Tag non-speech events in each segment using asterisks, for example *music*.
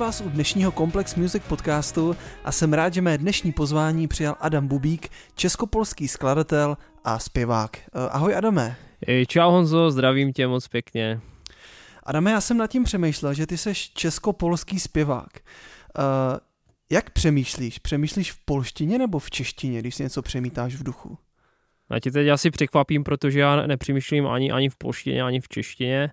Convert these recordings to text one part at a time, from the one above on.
Vás u dnešního Complex Music podcastu a jsem rád, že mé dnešní pozvání přijal Adam Bubík, českopolský skladatel a zpěvák. Eh, ahoj Adame. Čau Honzo, zdravím tě moc pěkně. Adame, já jsem nad tím přemýšlel, že ty jsi českopolský zpěvák. Uh, jak přemýšlíš? Přemýšlíš v polštině nebo v češtině, když si něco přemítáš v duchu? Já ti teď asi překvapím, protože já nepřemýšlím ani, ani v polštině, ani v češtině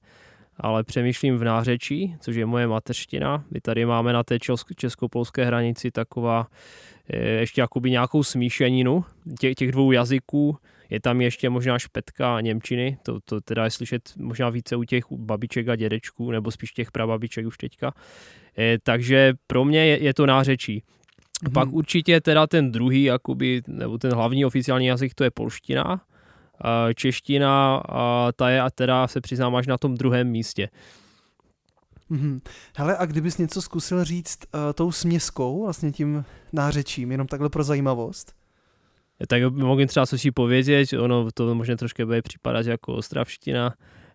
ale přemýšlím v nářečí, což je moje mateřština. My tady máme na té česko-polské hranici taková eh, ještě jakoby nějakou smíšeninu těch, těch dvou jazyků. Je tam ještě možná špetka němčiny, to, to teda je slyšet možná více u těch babiček a dědečků, nebo spíš těch prababiček už teďka. E, takže pro mě je, je to nářečí. Hmm. Pak určitě teda ten druhý, jakoby, nebo ten hlavní oficiální jazyk, to je polština, čeština, ta je a teda se přiznám až na tom druhém místě. Mm-hmm. Hele, a kdybys něco zkusil říct uh, tou směskou, vlastně tím nářečím, jenom takhle pro zajímavost? Tak mohu třeba co si povědět, ono to možná trošku bude připadat jako ostravština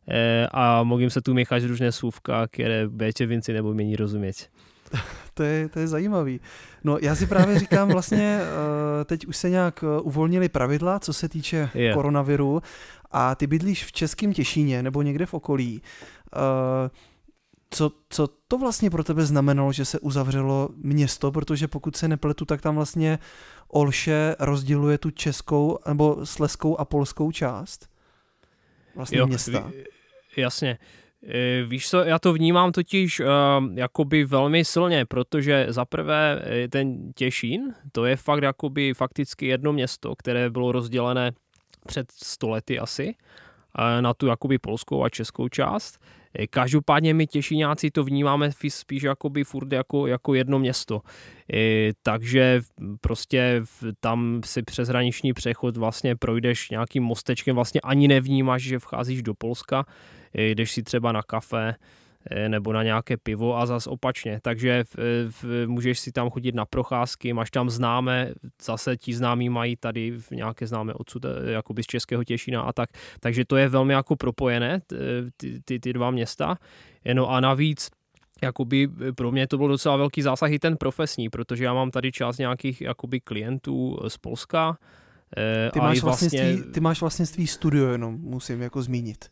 eh, a mohu se tu měchat různé slůvka, které budete vinci nebo mění rozumět. *laughs* to, je, to je zajímavý. No já si právě říkám vlastně, *laughs* eh, teď už se nějak eh, uvolnili pravidla, co se týče yeah. koronaviru a ty bydlíš v Českém Těšíně nebo někde v okolí. Eh, co, co to vlastně pro tebe znamenalo, že se uzavřelo město, protože pokud se nepletu, tak tam vlastně Olše rozděluje tu českou nebo sleskou a polskou část vlastně jo, města. Jasně. Eh, víš co, já to vnímám totiž uh, jakoby velmi silně, protože za prvé eh, ten Těšín, to je fakt jakoby fakticky jedno město, které bylo rozdělené před stolety asi na tu jakoby polskou a českou část. Každopádně my Těšíňáci to vnímáme spíš jakoby furt jako, jako jedno město. Takže prostě tam si přes hraniční přechod vlastně projdeš nějakým mostečkem, vlastně ani nevnímáš, že vcházíš do Polska jdeš si třeba na kafe eh, nebo na nějaké pivo a zas opačně. Takže v, v, můžeš si tam chodit na procházky, máš tam známé, zase ti známí mají tady v nějaké známé odsud, eh, jakoby z Českého Těšina a tak. Takže to je velmi jako propojené, ty, ty, ty dva města. No a navíc jakoby pro mě to byl docela velký zásah i ten profesní, protože já mám tady část nějakých jakoby klientů z Polska. Eh, ty, máš vlastně, vlastně... ty máš vlastně svý studio jenom, musím jako zmínit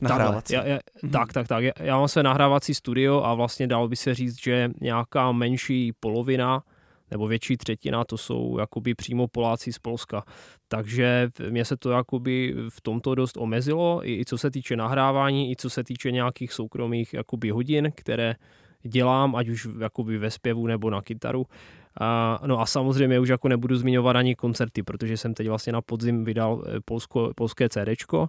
nahrávací. Já, já, mm-hmm. Tak, tak, tak. Já, já mám své nahrávací studio a vlastně dalo by se říct, že nějaká menší polovina nebo větší třetina, to jsou jakoby přímo Poláci z Polska. Takže mě se to jakoby v tomto dost omezilo, i, i co se týče nahrávání, i co se týče nějakých soukromých jakoby hodin, které dělám, ať už jakoby ve zpěvu nebo na kytaru. A, no a samozřejmě už jako nebudu zmiňovat ani koncerty, protože jsem teď vlastně na podzim vydal eh, polsko, polské CDčko,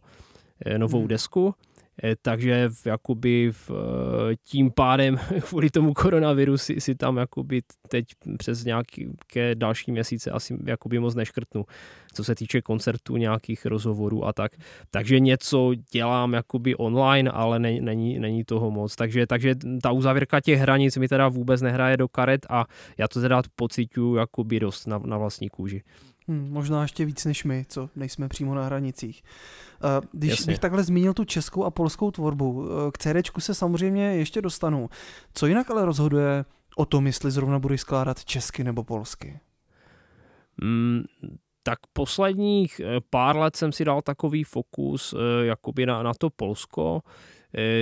novou hmm. desku, eh, takže v, jakoby v, eh, tím pádem *laughs* kvůli tomu koronaviru si, si tam jakoby teď přes nějaké další měsíce asi jakoby moc neškrtnu, co se týče koncertů, nějakých rozhovorů a tak. Takže něco dělám jakoby online, ale ne, není, není toho moc. Takže, takže ta uzávěrka těch hranic mi teda vůbec nehraje do karet a já to teda pocituju jakoby dost na, na vlastní kůži. Hmm, možná ještě víc než my, co nejsme přímo na hranicích. Uh, když Jasně. bych takhle zmínil tu českou a polskou tvorbu, uh, k CDčku se samozřejmě ještě dostanu. Co jinak ale rozhoduje o tom, jestli zrovna budeš skládat česky nebo polsky? Hmm, tak posledních eh, pár let jsem si dal takový fokus jakoby na, na to Polsko,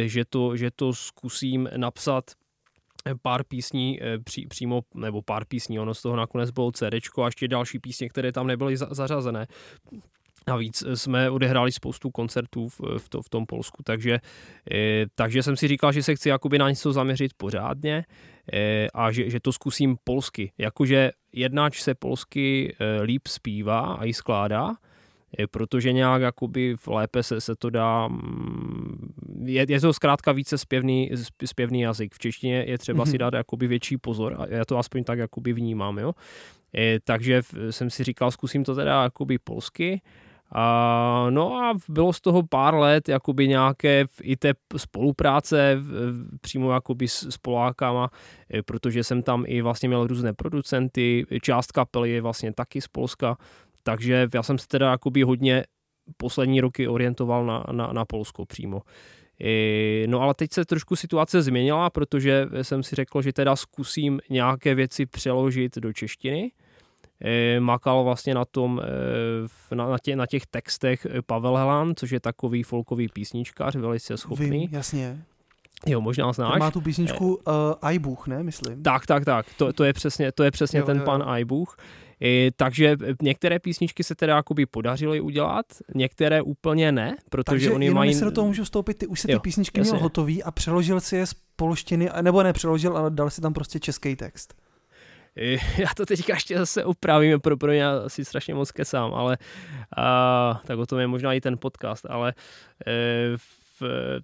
že to, že to zkusím napsat pár písní eh, pří, přímo, nebo pár písní, ono z toho nakonec bylo CD a ještě další písně, které tam nebyly za, zařazené. Navíc eh, jsme odehráli spoustu koncertů v, v, to, v tom Polsku, takže, e, takže jsem si říkal, že se chci jakoby na něco zaměřit pořádně e, a že, že to zkusím polsky. Jakože jednáč se polsky e, líp zpívá a i skládá, protože nějak jakoby lépe se, se to dá, mm, je, je to zkrátka více zpěvný, zpěvný jazyk. V češtině je třeba mm-hmm. si mhm. dát jakoby větší pozor a já to aspoň tak jakoby vnímám, jo. E, takže jsem si říkal, zkusím to teda jakoby polsky, a, no a bylo z toho pár let jakoby nějaké i té spolupráce přímo jakoby s, s Polákama, protože jsem tam i vlastně měl různé producenty, část kapely je vlastně taky z Polska, takže já jsem se teda jakoby hodně poslední roky orientoval na, na, na Polsko přímo. No ale teď se trošku situace změnila, protože jsem si řekl, že teda zkusím nějaké věci přeložit do češtiny. Makal vlastně na tom, na, těch, na těch textech Pavel Helan, což je takový folkový písničkář, velice schopný. Vím, jasně. Jo, možná znáš. Ten má tu písničku uh, Aibuch, ne, myslím. Tak, tak, tak. To, to je přesně, to je přesně jo, ten jo, pan jo. Aibuch. I, takže některé písničky se teda jakoby podařily udělat, některé úplně ne, protože takže oni mají... se do toho můžu vstoupit, ty už si ty jo, písničky jasně. měl hotový a přeložil si je z polštiny, nebo ne přeložil, ale dal si tam prostě český text. *laughs* Já to teďka ještě zase upravím, pro, pro mě asi strašně moc kesám, ale a, tak o tom je možná i ten podcast, ale e,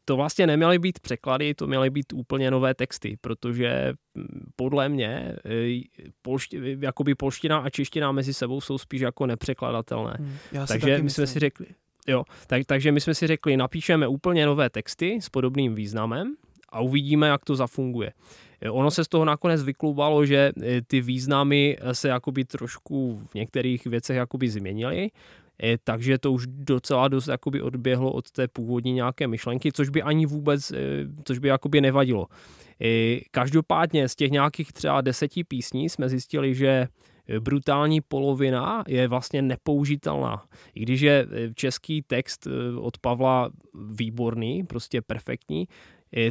to vlastně neměly být překlady, to měly být úplně nové texty, protože mm, podle mě e, polšti, jakoby polština a čeština mezi sebou jsou spíš jako nepřekladatelné. Hmm, takže my jsme si řekli, jo, tak, takže my jsme si řekli, napíšeme úplně nové texty s podobným významem a uvidíme, jak to zafunguje. E, ono se z toho nakonec vyklubalo, že e, ty významy se jakoby trošku v některých věcech jakoby změnily, E, takže to už docela dost jakoby odběhlo od té původní nějaké myšlenky, což by ani vůbec, e, což by jakoby nevadilo. E, každopádně z těch nějakých třeba deseti písní jsme zjistili, že brutální polovina je vlastně nepoužitelná. I když je český text od Pavla výborný, prostě perfektní,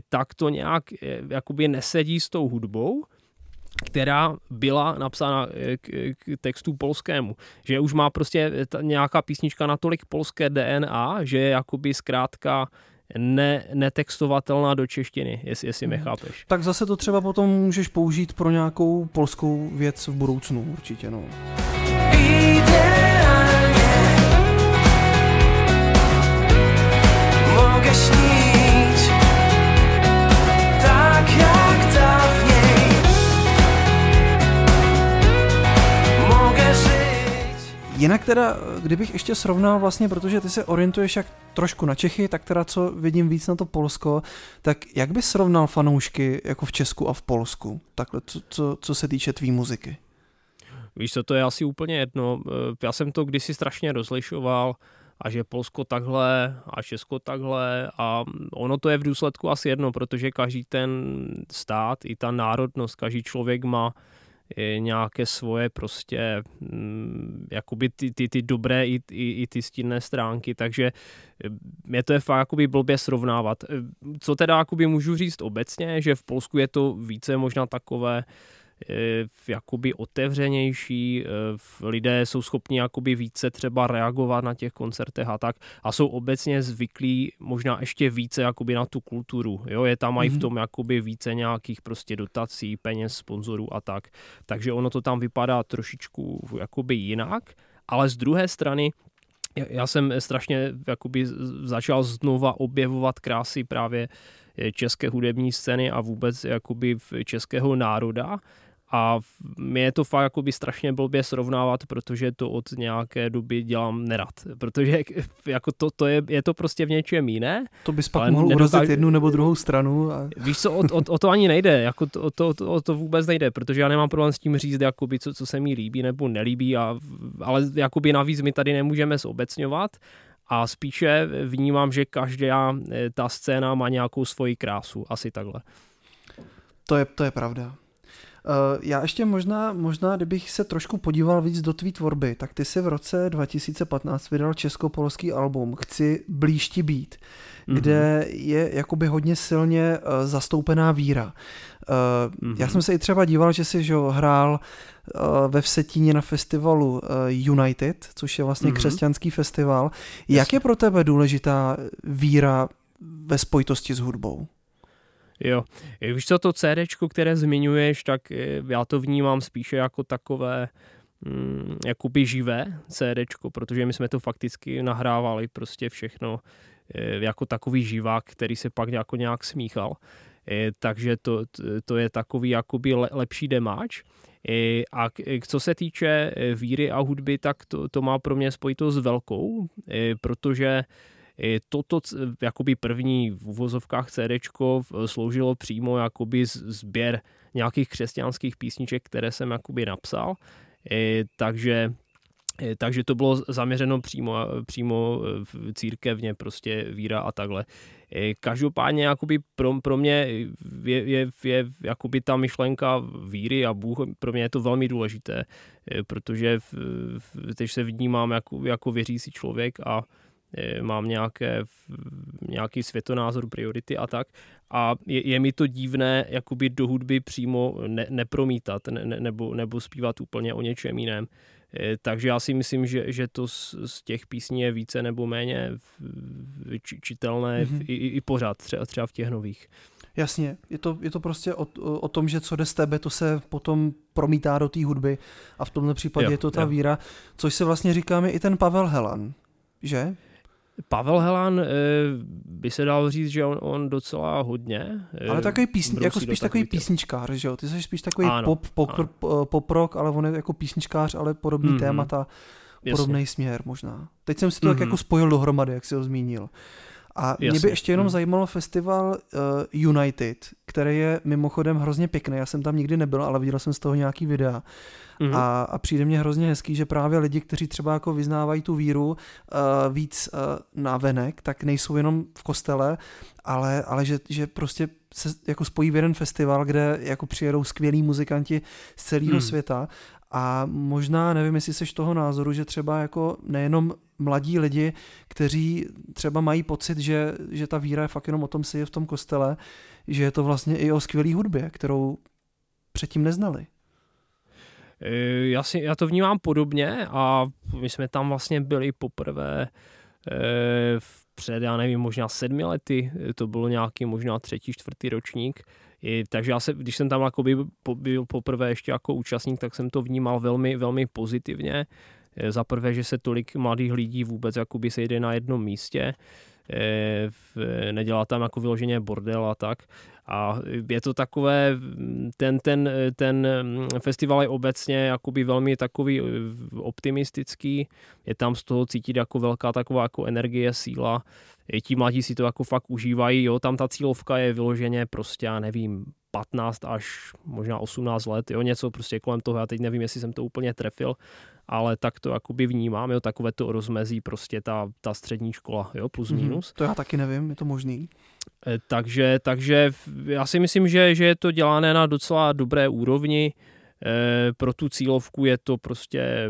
tak to nějak jakoby nesedí s tou hudbou která byla napsána eh, k, k textu polskému. Že už má prostě ta, nějaká písnička natolik polské DNA, že je jakoby zkrátka ne, netextovatelná do češtiny, jestli, jestli mě mhm. chápeš. Tak zase to třeba potom můžeš použít pro nějakou polskou věc v budoucnu určitě, no. Ideálně mogę śnić Jinak teda, kdybych ještě srovnal vlastně, protože ty se orientuješ jak trošku na Čechy, tak teda co vidím víc na to Polsko, tak jak bys srovnal fanoušky jako v Česku a v Polsku? Takhle, co, co, co se týče tvý muziky. Víš co, to je asi úplně jedno. Já jsem to kdysi strašně rozlišoval a že Polsko takhle a Česko takhle a ono to je v důsledku asi jedno, protože každý ten stát, i ta národnost, každý člověk má nějaké svoje prostě mm, jakoby ty, ty, ty dobré i, i, i ty stínné stránky, takže mě to je fakt jakoby blbě srovnávat. Eh, co teda jakoby můžu říct obecně, že v Polsku je to více možná takové jakoby otevřenější, eh, lidé jsou schopni jakoby více třeba reagovat na těch koncertech a tak a jsou obecně zvyklí možná ještě více jakoby na tu kulturu, jo, je tam mm-hmm. i v mhm. tom jakoby více nějakých prostě dotací, peněz, sponzorů a tak, takže ono to tam vypadá trošičku jakoby jinak, ale z druhé strany já jsem strašně jakoby začal znova objevovat krásy právě eh, české hudební scény a vůbec jakoby českého národa a mě je to fakt jakoby strašně blbě srovnávat, protože to od nějaké doby dělám nerad. Protože jako to, to je, je to prostě v něčem jiné. To bys pak mohl nedokáž... urazit jednu nebo druhou stranu. A... Víš co, o, o, o, to ani nejde. Jako to, to, to, to, vůbec nejde, protože já nemám problém s tím říct, jakoby, co, co se mi líbí nebo nelíbí. A, ale jakoby navíc my tady nemůžeme zobecňovat. A spíše vnímám, že každá eh, ta scéna má nějakou svoji krásu. Asi takhle. To je, to je pravda. Eh, já ještě možná, možná, kdybych se trošku podíval víc do tvý tvorby, tak ty si v roce 2015 vydal česko-polský album Chci blíž ti být, mm-hmm. kde je jakoby hodně silně uh, zastoupená víra. Mm-hmm. Já jsem se i třeba díval, že jsi že, hrál ve Vsetíně na festivalu United, což je vlastně mm-hmm. křesťanský festival. Jak je pro tebe důležitá víra ve spojitosti s hudbou? Jo, víš co, to CD, které zmiňuješ, tak eh, já to vnímám spíše jako takové mm, jakoby živé CD, protože my jsme to fakticky nahrávali prostě všechno eh, jako takový živák, který se pak jako nějak smíchal. Eh, takže to, to je takový jakoby lepší demáč. A co se týče víry a hudby, tak to, to má pro mě spojitost velkou, protože Toto jakoby první v uvozovkách CD sloužilo přímo jakoby sběr nějakých křesťanských písniček, které jsem jakoby napsal. Takže takže to bylo zaměřeno přímo, přímo v církevně, prostě víra a takhle. Každopádně jakoby pro, pro mě je, je, je jakoby ta myšlenka víry a Bůh, pro mě je to velmi důležité, protože v, v, teď se vnímám jako, jako věřící člověk a mám nějaké, nějaký světonázor, priority a tak. A je, je mi to divné jakoby do hudby přímo ne, nepromítat ne, nebo, nebo zpívat úplně o něčem jiném. Eh, takže já si myslím, že, že to z, z těch písní je více nebo méně čitelné mm-hmm. i, i pořád, třeba, třeba v těch nových. Jasně, je to, je to prostě o, o tom, že co jde z tebe, to se potom promítá do té hudby a v tomhle případě jo, je to ta jo. víra, což se vlastně říkáme i ten Pavel Helan, že? Pavel Helan eh, by se dal říct, že on, on docela hodně. Eh, ale takový písň, jako spíš takový písničkář, že jo? Ty jsi spíš takový ano, pop, pop, ano. pop rock, ale on je jako písničkář, ale podobný mm-hmm. témata, podobný směr možná. Teď jsem si to mm-hmm. tak mhm. jako spojil dohromady, jak jsi ho zmínil. A Jasně. mě by ještě jenom hmm. zajímalo festival uh, United, který je mimochodem hrozně pěkný. Já jsem tam nikdy nebyl, ale viděl jsem z toho nějaký videa. Mm-hmm. A, a přijde mně hrozně hezký, že právě lidi, kteří třeba jako vyznávají tu víru uh, víc uh, na venek, tak nejsou jenom v kostele, ale, ale že, že prostě se jako spojí v jeden festival, kde jako přijedou skvělí muzikanti z celého mm. světa a možná, nevím, jestli seš toho názoru, že třeba jako nejenom mladí lidi, kteří třeba mají pocit, že, že ta víra je fakt jenom o tom si je v tom kostele, že je to vlastně i o skvělé hudbě, kterou předtím neznali. Eh, já, si, já to vnímám podobně a my jsme tam vlastně byli poprvé eh, v před, já nevím, možná sedmi lety, to bylo nějaký možná třetí, čtvrtý ročník, i, takže já se, když jsem tam po, byl poprvé ještě jako účastník, tak jsem to vnímal velmi, velmi pozitivně. Eh, za prvé, že se tolik mladých lidí vůbec jakoby sejde na jednom místě, nedělá tam jako vyloženě bordel a tak. A je to takové, ten, ten, ten festival je obecně jakoby velmi takový eh, optimistický, je tam z toho cítit jako velká taková jako energie, síla, ti mladí si to jako fakt užívají, jo, tam ta cílovka je vyloženě prostě, já nevím, 15 až možná 18 let, jo, něco prostě kolem toho, já teď nevím, jestli jsem to úplně trefil, ale tak to jakoby vnímám, jo, takové to rozmezí prostě ta, ta střední škola, jo, plus mm-hmm. minus. To já taky nevím, je to možný. Eh, takže, takže já si myslím, že, že je to dělané na docela dobré úrovni, pro tu cílovku je to prostě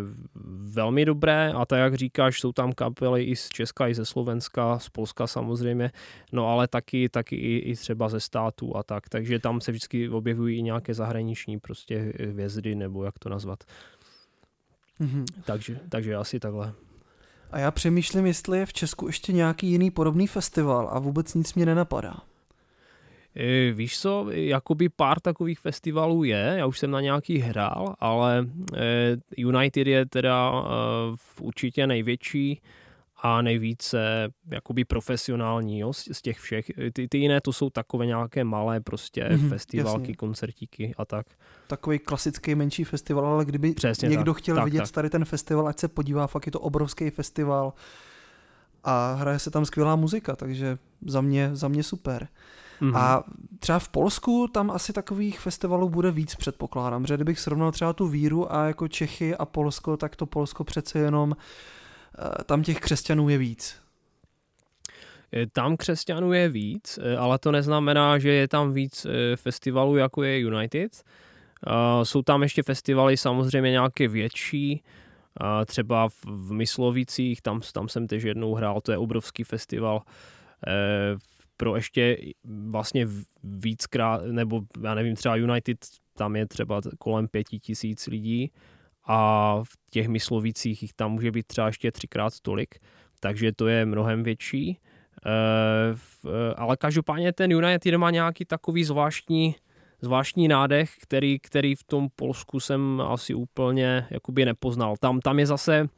velmi dobré a tak jak říkáš, jsou tam kapely i z Česka, i ze Slovenska, z Polska samozřejmě, no ale taky, taky i, i třeba ze států a tak, takže tam se vždycky objevují i nějaké zahraniční prostě hvězdy, nebo jak to nazvat. Mm-hmm. Takže, takže asi takhle. A já přemýšlím, jestli je v Česku ještě nějaký jiný podobný festival a vůbec nic mě nenapadá. E, víš co, jakoby pár takových festivalů je, já už jsem na nějaký hrál, ale e, United je teda e, určitě největší a nejvíce jakoby profesionální jo, z, z těch všech. Ty, ty jiné to jsou takové nějaké malé prostě mm-hmm, festivalky, jasně. koncertíky a tak. Takový klasický menší festival, ale kdyby Přesně někdo tak, chtěl tak, vidět tak. tady ten festival, ať se podívá, fakt je to obrovský festival a hraje se tam skvělá muzika, takže za mě, za mě super. Mm-hmm. A třeba v Polsku tam asi takových festivalů bude víc, předpokládám, že kdybych srovnal třeba tu víru a jako Čechy a Polsko, tak to Polsko přece jenom Eh, tam těch křesťanů je víc. Tam křesťanů je víc, eh, ale to neznamená, že je tam víc eh, festivalů, jako je United. Jsou tam ještě festivaly samozřejmě nějaké větší, třeba v Myslovicích, tam, tam jsem tež jednou hrál, to je obrovský festival pro ještě vlastně víckrát, nebo já nevím, třeba United, tam je třeba kolem pěti tisíc lidí, a v těch myslovicích jich tam může být třeba ještě třikrát tolik, takže to je mnohem větší. E, ale každopádně ten United má nějaký takový zvláštní, zvláštní nádech, který, který v tom Polsku jsem asi úplně jakoby nepoznal. Tam, tam je zase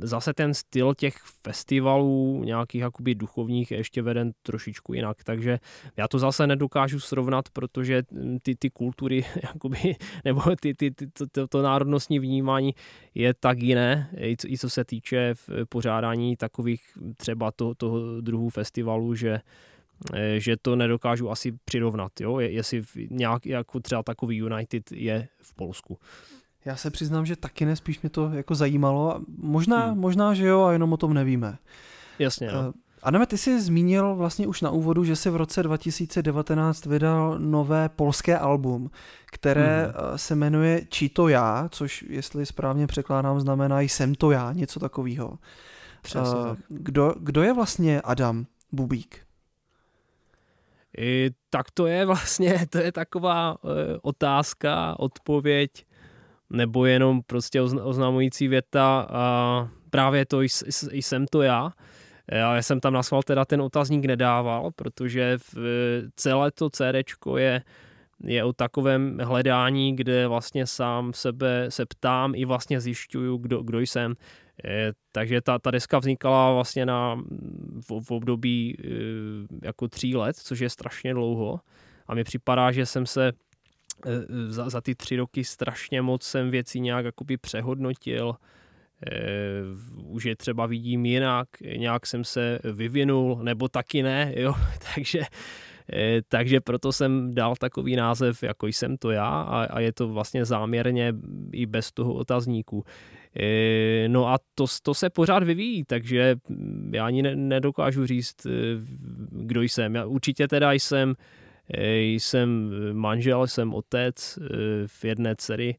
Zase ten styl těch festivalů, nějakých jakoby duchovních, je ještě veden trošičku jinak, takže já to zase nedokážu srovnat, protože ty, ty kultury, *laughs* jakoby, nebo ty, ty, ty, to, to, to národnostní vnímání je tak jiné, i co, i co se týče pořádání takových třeba to, toho druhu festivalu, že eh, že to nedokážu asi přirovnat, jo? jestli nějak, jako třeba takový United je v Polsku. Já se přiznám, že taky ne, spíš mě to jako zajímalo. Možná, hmm. možná, že jo, a jenom o tom nevíme. Jasně, no. Uh, Adame, ty jsi zmínil vlastně už na úvodu, že jsi v roce 2019 vydal nové polské album, které hmm. se jmenuje Čí to já, což jestli správně překládám, znamená jsem to já, něco takového. Přesně uh, kdo, kdo je vlastně Adam Bubík? I, tak to je vlastně, *laughs* to je taková e, otázka, odpověď, nebo jenom prostě oznamující věta a právě to jsem to já. Já jsem tam na teda ten otazník nedával, protože v, celé to CD je je o takovém hledání, kde vlastně sám sebe se ptám i vlastně zjišťuju, kdo, kdo jsem. E, takže ta, ta deska vznikala vlastně na, v, v období e, jako tří let, což je strašně dlouho. A mi připadá, že jsem se za, za ty tři roky strašně moc jsem věcí nějak jakoby přehodnotil, už je třeba vidím jinak, nějak jsem se vyvinul, nebo taky ne, jo, *laughs* takže takže proto jsem dal takový název, jako jsem to já a, a je to vlastně záměrně i bez toho otazníku. No a to, to se pořád vyvíjí, takže já ani nedokážu říct, kdo jsem. Já určitě teda jsem, jsem manžel, jsem otec v jedné dcery,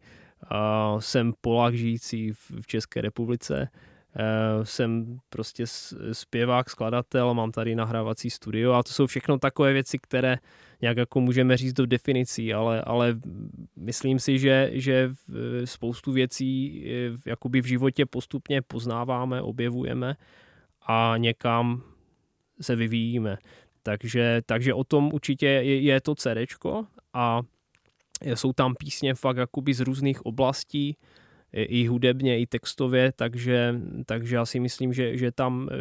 a jsem Polák žijící v České republice. E, jsem prostě zpěvák, skladatel, mám tady nahrávací studio a to jsou všechno takové věci, které nějak jako můžeme říct do definicí, ale, ale myslím si, že, že spoustu věcí jakoby v životě postupně poznáváme, objevujeme a někam se vyvíjíme. Takže, takže o tom určitě je, je to CDčko a jsou tam písně fakt jakoby z různých oblastí, i hudebně, i textově, takže, takže já si myslím, že, že tam e,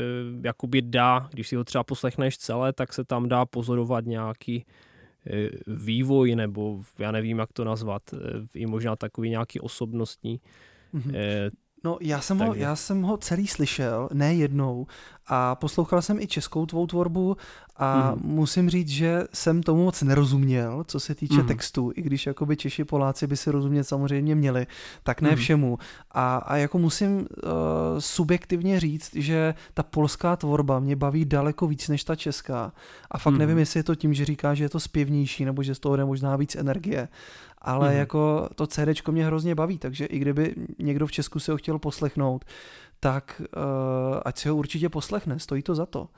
jakoby dá, když si ho třeba poslechneš celé, tak se tam dá pozorovat nějaký e, vývoj, nebo já nevím, jak to nazvat, e, i možná takový nějaký osobnostní. Mm-hmm. No, já jsem, ho, já jsem ho celý slyšel, ne jednou, a poslouchal jsem i českou tvou tvorbu a mm. musím říct, že jsem tomu moc nerozuměl, co se týče mm. textu, i když jakoby Češi, Poláci by si rozumět samozřejmě měli, tak ne mm. všemu. A, a jako musím uh, subjektivně říct, že ta polská tvorba mě baví daleko víc než ta česká. A fakt mm. nevím, jestli je to tím, že říká, že je to zpěvnější, nebo že z toho jde možná víc energie ale mm. jako to CD mě hrozně baví, takže i kdyby někdo v Česku si ho chtěl poslechnout, tak uh, ať si ho určitě poslechne, stojí to za to.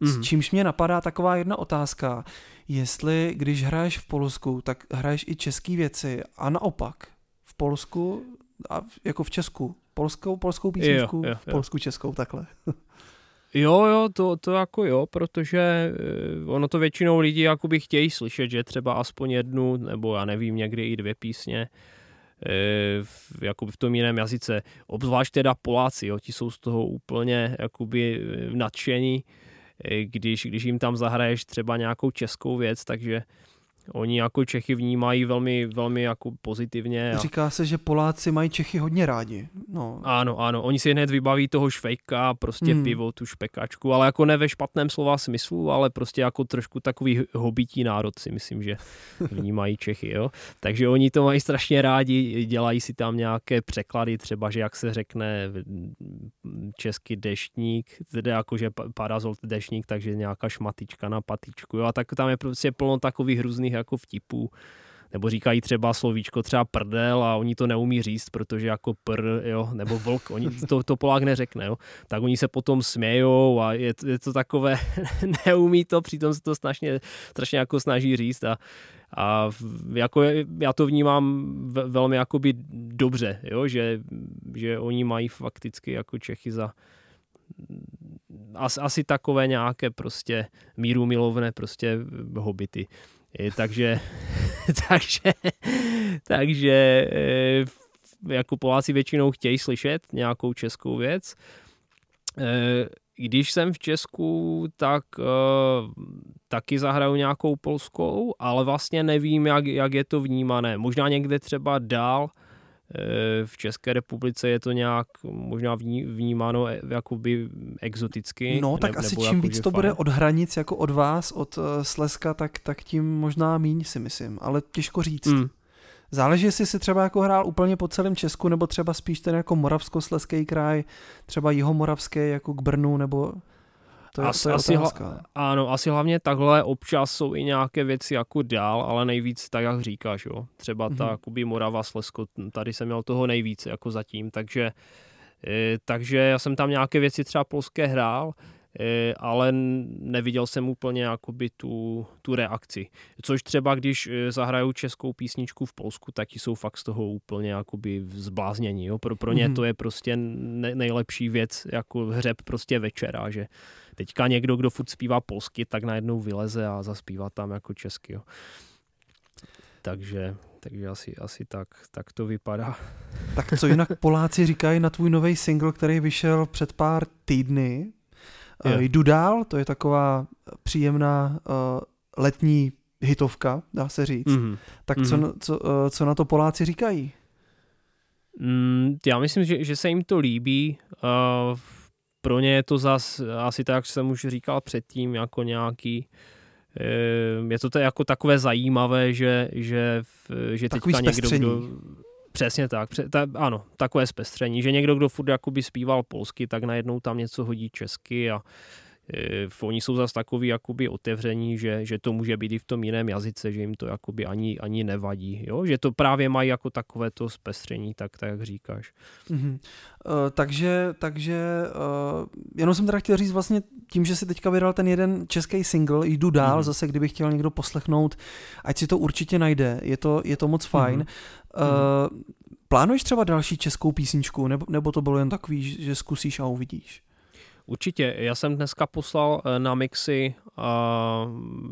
Mm. S mhm. čímž mě napadá taková jedna otázka, jestli když hraješ v Polsku, tak hraješ i české věci a naopak v Polsku a jako v Česku. Polskou, polskou písničku, jo, jo, jo. v Polsku českou, takhle. *laughs* Jo, jo, to, to jako jo, protože eh, ono to většinou lidí jakoby chtějí slyšet, že třeba aspoň jednu, nebo já nevím, někdy i dvě písně, eh, v, jako v tom jiném jazyce. Obzvlášť teda Poláci, jo, ti jsou z toho úplně jakoby eh, nadšení, když, když jim tam zahraješ třeba nějakou českou věc, takže oni jako Čechy vnímají velmi, velmi jako pozitivně. A... Říká se, že Poláci mají Čechy hodně rádi. No. Ano, ano, oni si hned vybaví toho švejka, prostě hmm. pivo, tu špekačku, ale jako ne ve špatném slova smyslu, ale prostě jako trošku takový hobití národ si myslím, že *laughs* vnímají Čechy, jo. Takže oni to mají strašně rádi, dělají si tam nějaké překlady, třeba, že jak se řekne český deštník, teda jako, že parazol deštník, takže nějaká šmatička na patičku, jo, a tak tam je prostě plno takových různých jako vtipů, nebo říkají třeba slovíčko třeba prdel a oni to neumí říct, protože jako pr, jo, nebo vlk, oni to, to Polák neřekne, jo, tak oni se potom smějou a je, je to takové, *laughs* neumí to, přitom se to strašně, strašně jako snaží říct a, a jako já to vnímám velmi jakoby dobře, jo, že, že oni mají fakticky jako Čechy za asi, asi takové nějaké prostě míru milovné prostě hobity. Takže, *laughs* takže, takže eh, jako Poláci většinou chtějí slyšet nějakou českou věc. Eh, když jsem v Česku, tak taky zahraju nějakou polskou, ale vlastně nevím, jak, jak je to vnímané. Možná někde třeba dál, v České republice je to nějak možná vnímáno e, jakoby exoticky. No tak ne, asi čím víc to fajn. bude od hranic jako od vás, od uh, Slezska, tak, tak tím možná míň si myslím, ale těžko říct. Mm. Záleží, jestli si třeba jako hrál úplně po celém Česku, nebo třeba spíš ten jako moravskosleský kraj, třeba jihomoravský jako k Brnu, nebo to je, asi, to je asi hla, ano, asi hlavně takhle občas jsou i nějaké věci jako dál, ale nejvíc tak, jak říkáš, jo. Třeba ta mm-hmm. Jakoby Morava, Slesko, tady jsem měl toho nejvíce jako zatím, takže, e, takže já jsem tam nějaké věci třeba polské hrál, ale neviděl jsem úplně jakoby tu, tu reakci. Což třeba, když e, zahrajou českou písničku v Polsku, tak jsou fakt z toho úplně jakoby zbláznění. Jo? Pro, pro ně mm-hmm. to je prostě ne, nejlepší věc, jako hřeb prostě večera, že Teďka někdo, kdo furt zpívá polsky, tak najednou vyleze a zaspívá tam jako česky. Jo. Takže, takže asi, asi tak, tak to vypadá. Tak co jinak Poláci říkají na tvůj nový single, který vyšel před pár týdny? Je. Jdu dál, to je taková příjemná uh, letní hitovka, dá se říct. Mm-hmm. Tak co, mm-hmm. co, uh, co na to Poláci říkají? Mm, já myslím, že, že se jim to líbí. Uh, pro ně je to zas, asi tak, jak jsem už říkal předtím, jako nějaký eh, je to jako takové zajímavé, že, že, že Takový teďka někdo, kdo, Přesně tak, pře, ta, ano, takové zpestření, že někdo, kdo furt jakoby zpíval polsky, tak najednou tam něco hodí česky a e, oni jsou zase takový jakoby otevření, že, že to může být i v tom jiném jazyce, že jim to jakoby ani, ani nevadí, jo? že to právě mají jako takové to zpestření, tak, tak jak říkáš. Mm-hmm. Uh, takže, takže uh, jenom jsem teda chtěl říct vlastně tím, že si teďka vydal ten jeden český single, jdu dál, mm-hmm. zase kdyby chtěl někdo poslechnout, ať si to určitě najde, je to, je to moc fajn. Mm-hmm. Uh, plánuješ třeba další českou písničku, nebo, nebo to bylo jen takový, že zkusíš a uvidíš? Určitě. Já jsem dneska poslal eh, na mixy a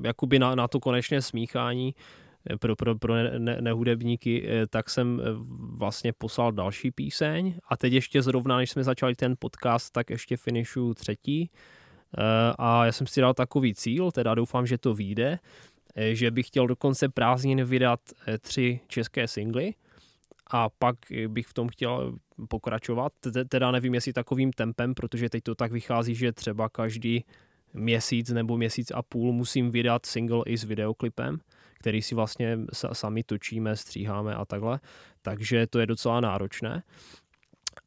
jakoby na, na to konečné smíchání eh, pro, pro, pro ne, nehudebníky, eh, tak jsem vlastně poslal další píseň a teď ještě zrovna, než jsme začali ten podcast, tak ještě finišu třetí a já jsem si dal takový cíl, teda doufám, že to vyjde, že bych chtěl do konce prázdnin vydat tři české singly a pak bych v tom chtěl pokračovat. Teda nevím, jestli takovým tempem, protože teď to tak vychází, že třeba každý měsíc nebo měsíc a půl musím vydat single i s videoklipem, který si vlastně sami točíme, stříháme a takhle. Takže to je docela náročné.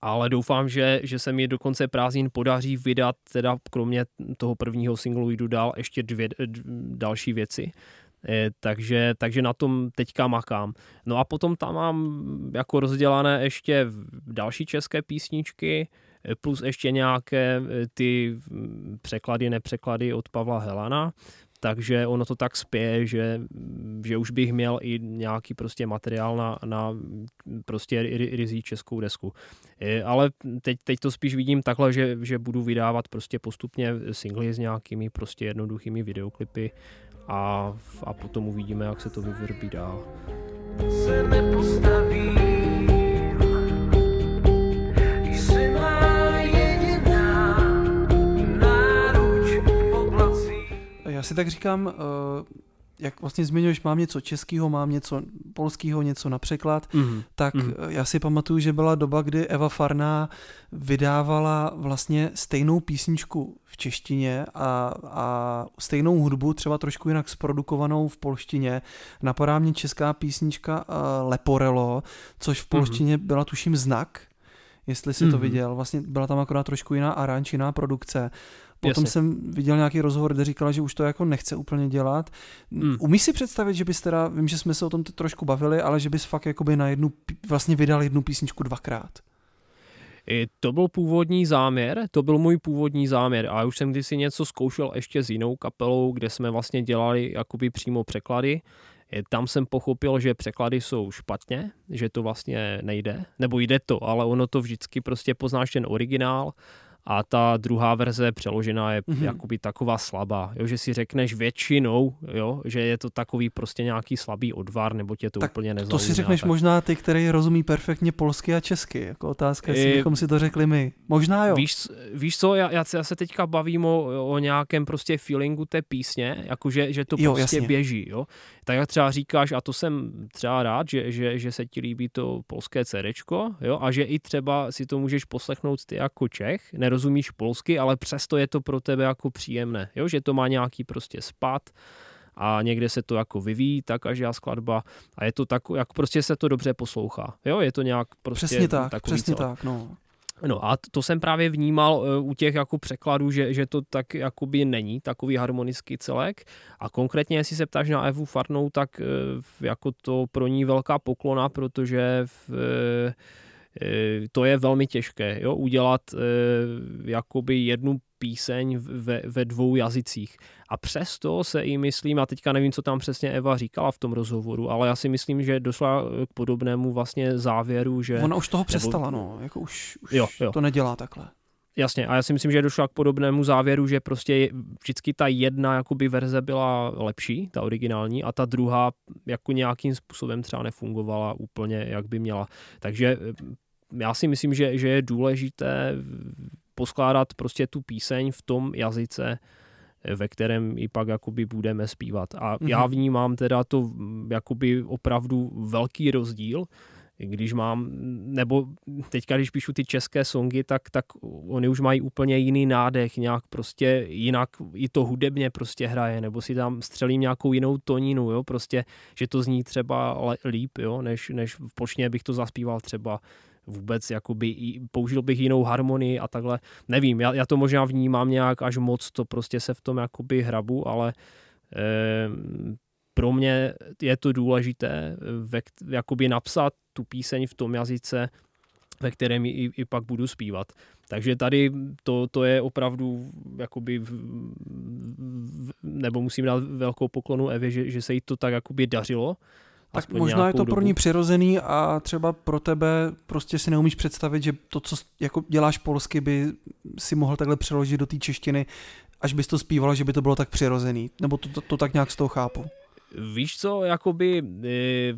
Ale doufám, že, že se mi do konce prázdnin podaří vydat, teda kromě toho prvního singlu jdu dál ještě dvě další věci. Eh, takže, takže na tom teďka makám. No a potom tam mám jako rozdělané ještě další české písničky, eh, plus ještě nějaké eh, ty překlady, nepřeklady od Pavla Helana, takže ono to tak spěje, že, že už bych měl i nějaký prostě materiál na, na prostě rizí českou desku. Ale teď, teď to spíš vidím takhle, že, že budu vydávat prostě postupně singly s nějakými prostě jednoduchými videoklipy a, a potom uvidíme, jak se to vyvrbí dál. Se Já si tak říkám, uh jak vlastně zmiňuješ, mám něco českého, mám něco polského, něco na překlad, mm-hmm. tak mm-hmm. já si pamatuju, že byla doba, kdy Eva Farná vydávala vlastně stejnou písničku v češtině a, a stejnou hudbu, třeba trošku jinak zprodukovanou v polštině. Napadá mě česká písnička uh, Leporelo, což v mhm. polštině mm-hmm. byla tuším znak, jestli si mm-hmm. to mhm. viděl. Vlastně byla tam akorát trošku jiná aranč, jiná produkce. Potom Jasně. jsem viděl nějaký rozhovor, kde říkala, že už to jako nechce úplně dělat. Hmm. Umíš si představit, že bys teda, vím, že jsme se o tom trošku bavili, ale že bys fakt jakoby na jednu, vlastně vydal jednu písničku dvakrát? I to byl původní záměr, to byl můj původní záměr a už jsem kdysi něco zkoušel ještě s jinou kapelou, kde jsme vlastně dělali jakoby přímo překlady. Tam jsem pochopil, že překlady jsou špatně, že to vlastně nejde, nebo jde to, ale ono to vždycky prostě poznáš ten originál a ta druhá verze přeložená je mm-hmm. jakoby taková slabá, jo, že si řekneš většinou, jo, že je to takový prostě nějaký slabý odvar, nebo tě to tak úplně nezajímá. To si řekneš tak. možná ty, který rozumí perfektně polsky a česky, jako otázka, jestli bychom si to řekli my. Možná jo. Víš, víš co, já, já se teďka bavím o, o nějakém prostě feelingu té písně, jakože že to jo, prostě jasně. běží, jo. Tak jak třeba říkáš, a to jsem třeba rád, že, že, že se ti líbí to polské CDčko, jo, a že i třeba si to můžeš poslechnout ty jako Čech, nerozumíš polsky, ale přesto je to pro tebe jako příjemné, jo, že to má nějaký prostě spad a někde se to jako vyvíjí, ta každá skladba a je to tak, jak prostě se to dobře poslouchá. Jo, je to nějak prostě Přesně tak, přesně celé. tak, no. No a to jsem právě vnímal e, u těch jako překladů, že, že to tak jakoby není takový harmonický celek a konkrétně, jestli se ptáš na Evu Farnou, tak e, jako to pro ní velká poklona, protože v, e, to je velmi těžké, jo, udělat jakoby jednu píseň ve, ve dvou jazycích. A přesto se i myslím, a teďka nevím, co tam přesně Eva říkala v tom rozhovoru, ale já si myslím, že došla k podobnému vlastně závěru, že... Ona už toho přestala, nebo, no, jako už, už jo, jo. to nedělá takhle. Jasně, a já si myslím, že došla k podobnému závěru, že prostě vždycky ta jedna jakoby verze byla lepší, ta originální, a ta druhá jako nějakým způsobem třeba nefungovala úplně, jak by měla. Takže já si myslím, že, že je důležité poskládat prostě tu píseň v tom jazyce, ve kterém i pak jakoby budeme zpívat. A mm-hmm. já vnímám teda to jakoby opravdu velký rozdíl, když mám, nebo teďka, když píšu ty české songy, tak, tak oni už mají úplně jiný nádech, nějak prostě jinak i to hudebně prostě hraje, nebo si tam střelím nějakou jinou toninu, jo, prostě, že to zní třeba líp, jo, než, než v počně bych to zaspíval třeba vůbec jakoby použil bych jinou harmonii a takhle. Nevím, já, já to možná vnímám nějak až moc, to prostě se v tom jakoby hrabu, ale eh, pro mě je to důležité ve, jakoby napsat tu píseň v tom jazyce, ve kterém i, i pak budu zpívat. Takže tady to, to je opravdu jakoby v, v, nebo musím dát velkou poklonu Evě, že, že se jí to tak jakoby dařilo tak možná je to dobu. pro ní přirozený a třeba pro tebe prostě si neumíš představit, že to, co jako děláš polsky, by si mohl takhle přeložit do té češtiny, až bys to zpíval, že by to bylo tak přirozený. Nebo to, to, to tak nějak z toho chápu. Víš co, jakoby, e,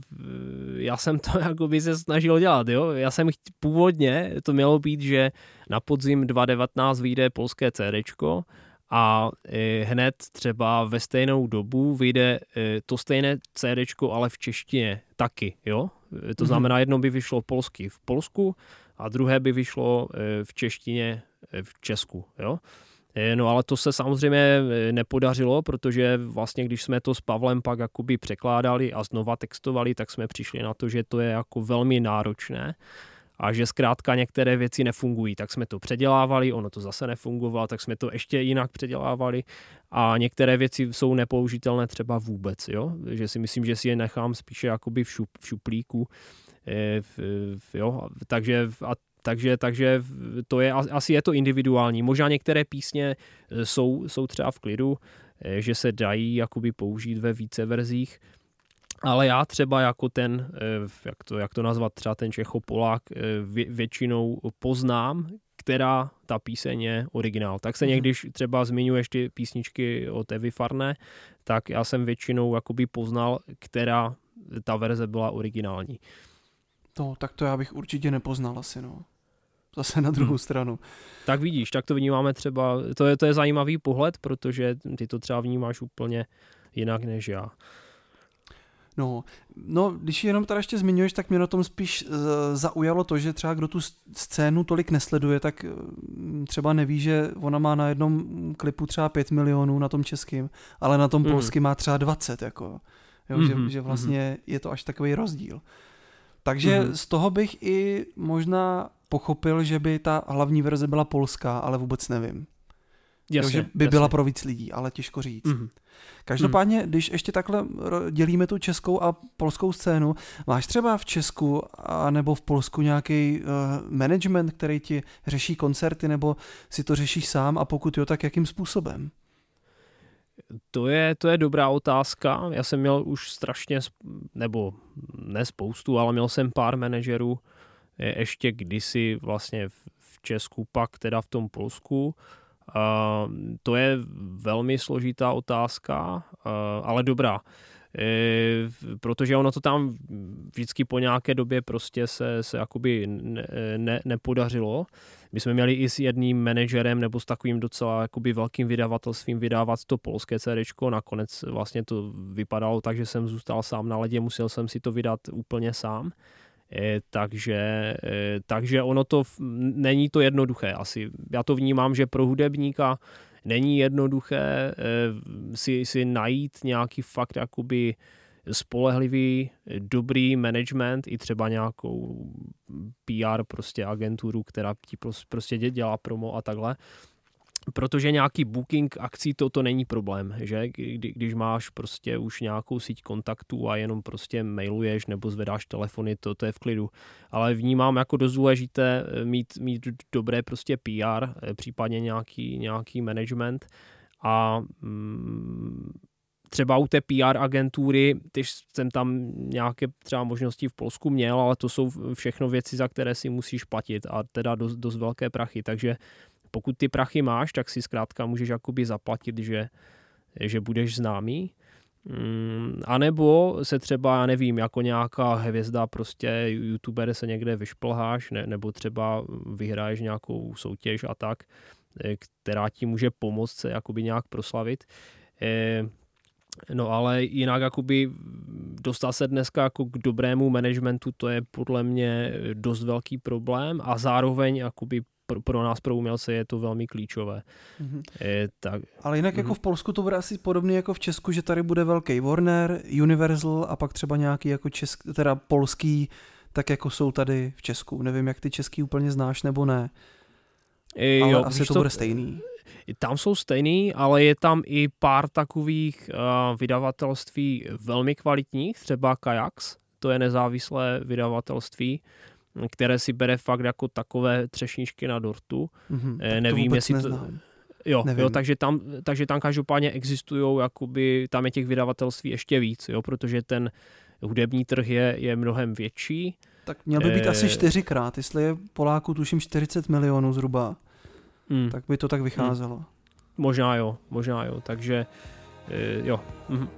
já jsem to *laughs* jakoby se snažil dělat, jo. Já jsem původně, to mělo být, že na podzim 2019 vyjde polské CDčko, a e, hned třeba ve stejnou dobu vyjde e, to stejné CD, ale v češtině taky, jo? E, to mhm. znamená, jedno by vyšlo polsky v Polsku a druhé by vyšlo v češtině v Česku, jo? No ale to se samozřejmě nepodařilo, protože vlastně když jsme to s Pavlem pak jakoby překládali a znova textovali, tak jsme přišli na to, že to je jako velmi náročné a že zkrátka některé věci nefungují. Tak jsme to předělávali, ono to zase nefungovalo, tak jsme to ještě jinak předělávali a některé věci jsou nepoužitelné třeba vůbec, jo? že si myslím, že si je nechám spíše jakoby v, šup, v šuplíku. E, v, v, jo? Takže a takže, takže to je, asi je to individuální. Možná některé písně e, jsou, jsou třeba v klidu, e, že se dají jakoby použít ve více verzích, ale já třeba jako ten, eh, jak to, jak to nazvat, třeba ten Čechopolák eh, většinou poznám, která ta píseň je originál. Tak se mhm. někdy třeba zmiňuješ ty písničky od Evy Farné, tak já jsem většinou jakoby poznal, která ta verze byla originální. To, tak to já bych určitě nepoznal asi, no. Zase na druhou hmm. stranu. Tak vidíš, tak to vnímáme třeba, to je, to je zajímavý pohled, protože ty to třeba vnímáš úplně jinak než já. No, no, když jenom teda ještě zmiňuješ, tak mě na tom spíš uh, zaujalo to, že třeba kdo tu scénu tolik nesleduje, tak uh, třeba neví, že ona má na jednom klipu třeba 5 milionů na tom českým, ale na tom mm. polském má třeba 20, jako. Jo, mm-hmm, že, mhm, že vlastně mm-hmm. je to až takový rozdíl. Takže mm-hmm. z toho bych i možná pochopil, že by ta hlavní verze byla polská, ale vůbec nevím. Jasně, jo, že by jasně. byla pro víc lidí, ale těžko říct. Mm-hmm. Každopádně, mm. když ještě takhle dělíme tu českou a polskou scénu, máš třeba v Česku a nebo v Polsku nějaký uh, management, který ti řeší koncerty, nebo si to řešíš sám a pokud jo, tak jakým způsobem? To je, to je dobrá otázka. Já jsem měl už strašně, nebo ne spoustu, ale měl jsem pár manažerů ještě kdysi vlastně v Česku, pak teda v tom Polsku. To je velmi složitá otázka, ale dobrá. E, protože ono to tam vždycky po nějaké době prostě se, se jakoby ne, ne, nepodařilo. My jsme měli i s jedním manažerem nebo s takovým docela jakoby velkým vydavatelstvím vydávat to polské CD. Nakonec vlastně to vypadalo tak, že jsem zůstal sám na ledě, musel jsem si to vydat úplně sám. Eh, takže, eh, takže ono to není to jednoduché asi. Já to vnímám, že pro hudebníka není jednoduché si, si najít nějaký fakt jakoby spolehlivý, dobrý management i třeba nějakou PR prostě agenturu, která ti prostě dělá promo a takhle. Protože nějaký booking akcí to, to není problém, že? Kdy, když máš prostě už nějakou síť kontaktů a jenom prostě mailuješ nebo zvedáš telefony, to, to je v klidu. Ale vnímám jako dost důležité mít, mít dobré prostě PR, případně nějaký, nějaký management a mm, třeba u té PR agentury, když jsem tam nějaké třeba možnosti v Polsku měl, ale to jsou všechno věci, za které si musíš platit a teda dost, dost velké prachy, takže pokud ty prachy máš, tak si zkrátka můžeš jakoby zaplatit, že, že budeš známý. Mm, a nebo se třeba, já nevím, jako nějaká hvězda, prostě youtuber se někde vyšplháš, ne, nebo třeba vyhraješ nějakou soutěž a tak, eh, která ti může pomoct se jakoby nějak proslavit. Eh, No ale jinak jakoby dostat se dneska jako k dobrému managementu, to je podle mě dost velký problém a zároveň jakoby pro, pro nás, pro umělce, je to velmi klíčové. Mm-hmm. Je, tak, ale jinak mm-hmm. jako v Polsku to bude asi podobné jako v Česku, že tady bude velký Warner, Universal a pak třeba nějaký jako česk, teda polský, tak jako jsou tady v Česku. Nevím, jak ty český úplně znáš nebo ne. E, ale jo, asi to, to bude stejný tam jsou stejný, ale je tam i pár takových uh, vydavatelství velmi kvalitních, třeba Kajax, to je nezávislé vydavatelství, které si bere fakt jako takové třešničky na dortu. Mm-hmm, eh, nevím, jestli neznám. to... Jo, jo, takže tam, takže tam každopádně existují, jakoby, tam je těch vydavatelství ještě víc, jo, protože ten hudební trh je, je mnohem větší. Tak měl by být e... asi čtyřikrát, jestli je Poláků tuším 40 milionů zhruba hmm. tak by to tak vycházelo. Hmm. Možná jo, možná jo, takže e, jo. Mhm.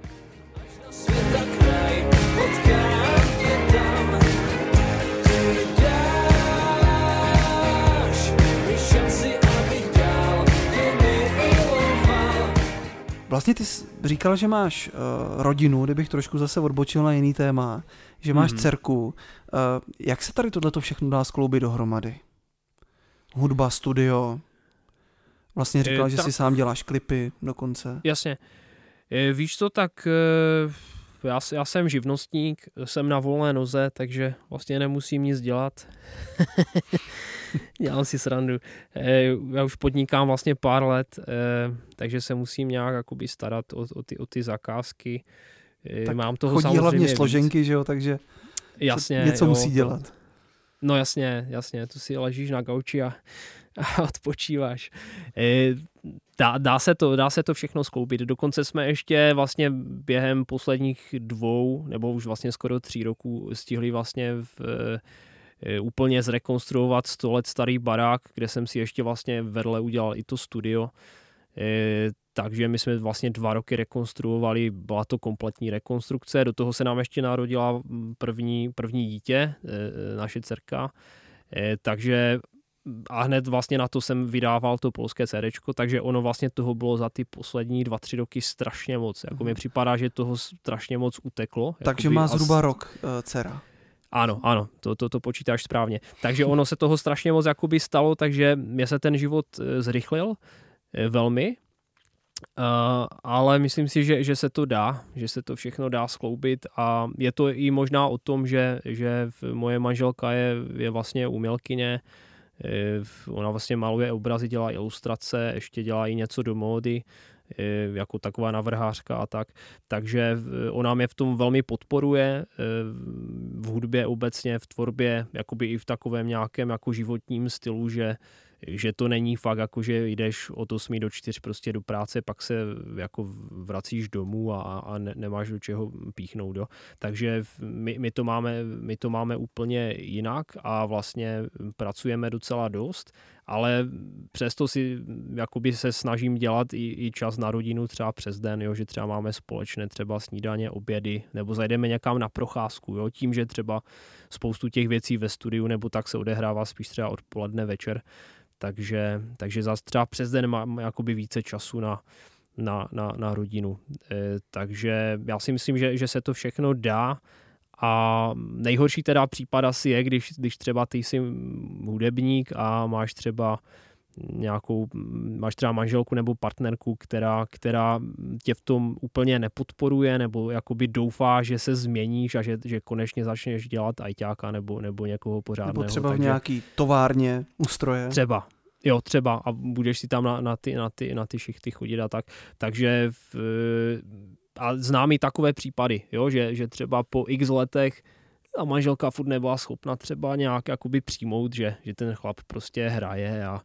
Vlastně ty jsi říkal, že máš uh, rodinu, kdybych trošku zase odbočil na jiný téma, že máš mm-hmm. dcerku. Uh, jak se tady tohleto všechno dá skloubit dohromady? Hudba, studio, Vlastně říkal, že si sám děláš klipy dokonce. Jasně. Víš to, tak eh, já, já jsem živnostník, jsem na volné noze, takže vlastně nemusím nic dělat. *laughs* Dělám si srandu. Eh, já už podnikám vlastně pár let, eh, takže se musím nějak jakoby starat o, o, ty, o ty zakázky. Tak Mám toho chodí hlavně víc. složenky, že jo, takže jasně, něco jo, musí dělat. No jasně, jasně, tu si ležíš na gauči a a *laughs* odpočíváš. E, dá, dá, se to, dá se to všechno skoupit. Dokonce jsme ještě vlastně během posledních dvou, nebo už vlastně skoro tří roků stihli vlastně v, e, úplně zrekonstruovat 100 let starý barák, kde jsem si ještě vlastně vedle udělal i to studio. E, takže my jsme vlastně dva roky rekonstruovali, byla to kompletní rekonstrukce, do toho se nám ještě narodila první, první dítě, naše dcerka, takže a hned vlastně na to jsem vydával to polské CD, takže ono vlastně toho bylo za ty poslední dva, tři roky strašně moc. Jako mi mhm. připadá, že toho strašně moc uteklo. Takže má zhruba as... rok uh, dcera. Ano, ano, to, to, to počítáš správně. Takže ono se toho strašně moc jakoby stalo, takže mě se ten život eh, zrychlil eh, velmi, Uh, ale myslím si, že, že se to dá, že se to všechno dá skloubit a je to i možná o tom, že, že moje manželka je, je vlastně umělkyně, Eh, ona vlastně maluje obrazy, dělá ilustrace, ještě dělá i něco do módy, eh, jako taková navrhářka a tak. Takže ona mě v tom velmi podporuje, eh, v hudbě obecně, v tvorbě, jakoby i v takovém nějakém jako životním stylu, že že to není fakt jako, že jdeš od 8 do 4 prostě do práce, pak se jako vracíš domů a, a ne, nemáš do čeho píchnout. Jo. Takže my, my, to máme, my to máme úplně jinak a vlastně pracujeme docela dost, ale přesto si jakoby se snažím dělat i, i čas na rodinu třeba přes den, jo, že třeba máme společné třeba snídaně, obědy, nebo zajdeme někam na procházku, jo, tím, že třeba spoustu těch věcí ve studiu nebo tak se odehrává spíš třeba odpoledne večer, takže, takže zase třeba přes den mám jakoby více času na, na, na, na rodinu. E, takže já si myslím, že, že se to všechno dá a nejhorší teda případ asi je, když, když třeba ty jsi hudebník a máš třeba nějakou, máš třeba manželku nebo partnerku, která, která tě v tom úplně nepodporuje nebo jakoby doufá, že se změníš a že, že konečně začneš dělat ajťáka nebo, nebo někoho pořádného. Nebo třeba Takže, v nějaký továrně ústroje. Třeba, Jo, třeba a budeš si tam na, na, ty, na, ty, na ty šichty chodit a tak. Takže v, a znám i takové případy, jo, že, že třeba po x letech a manželka furt nebyla schopna třeba nějak jakoby přijmout, že, že ten chlap prostě hraje a,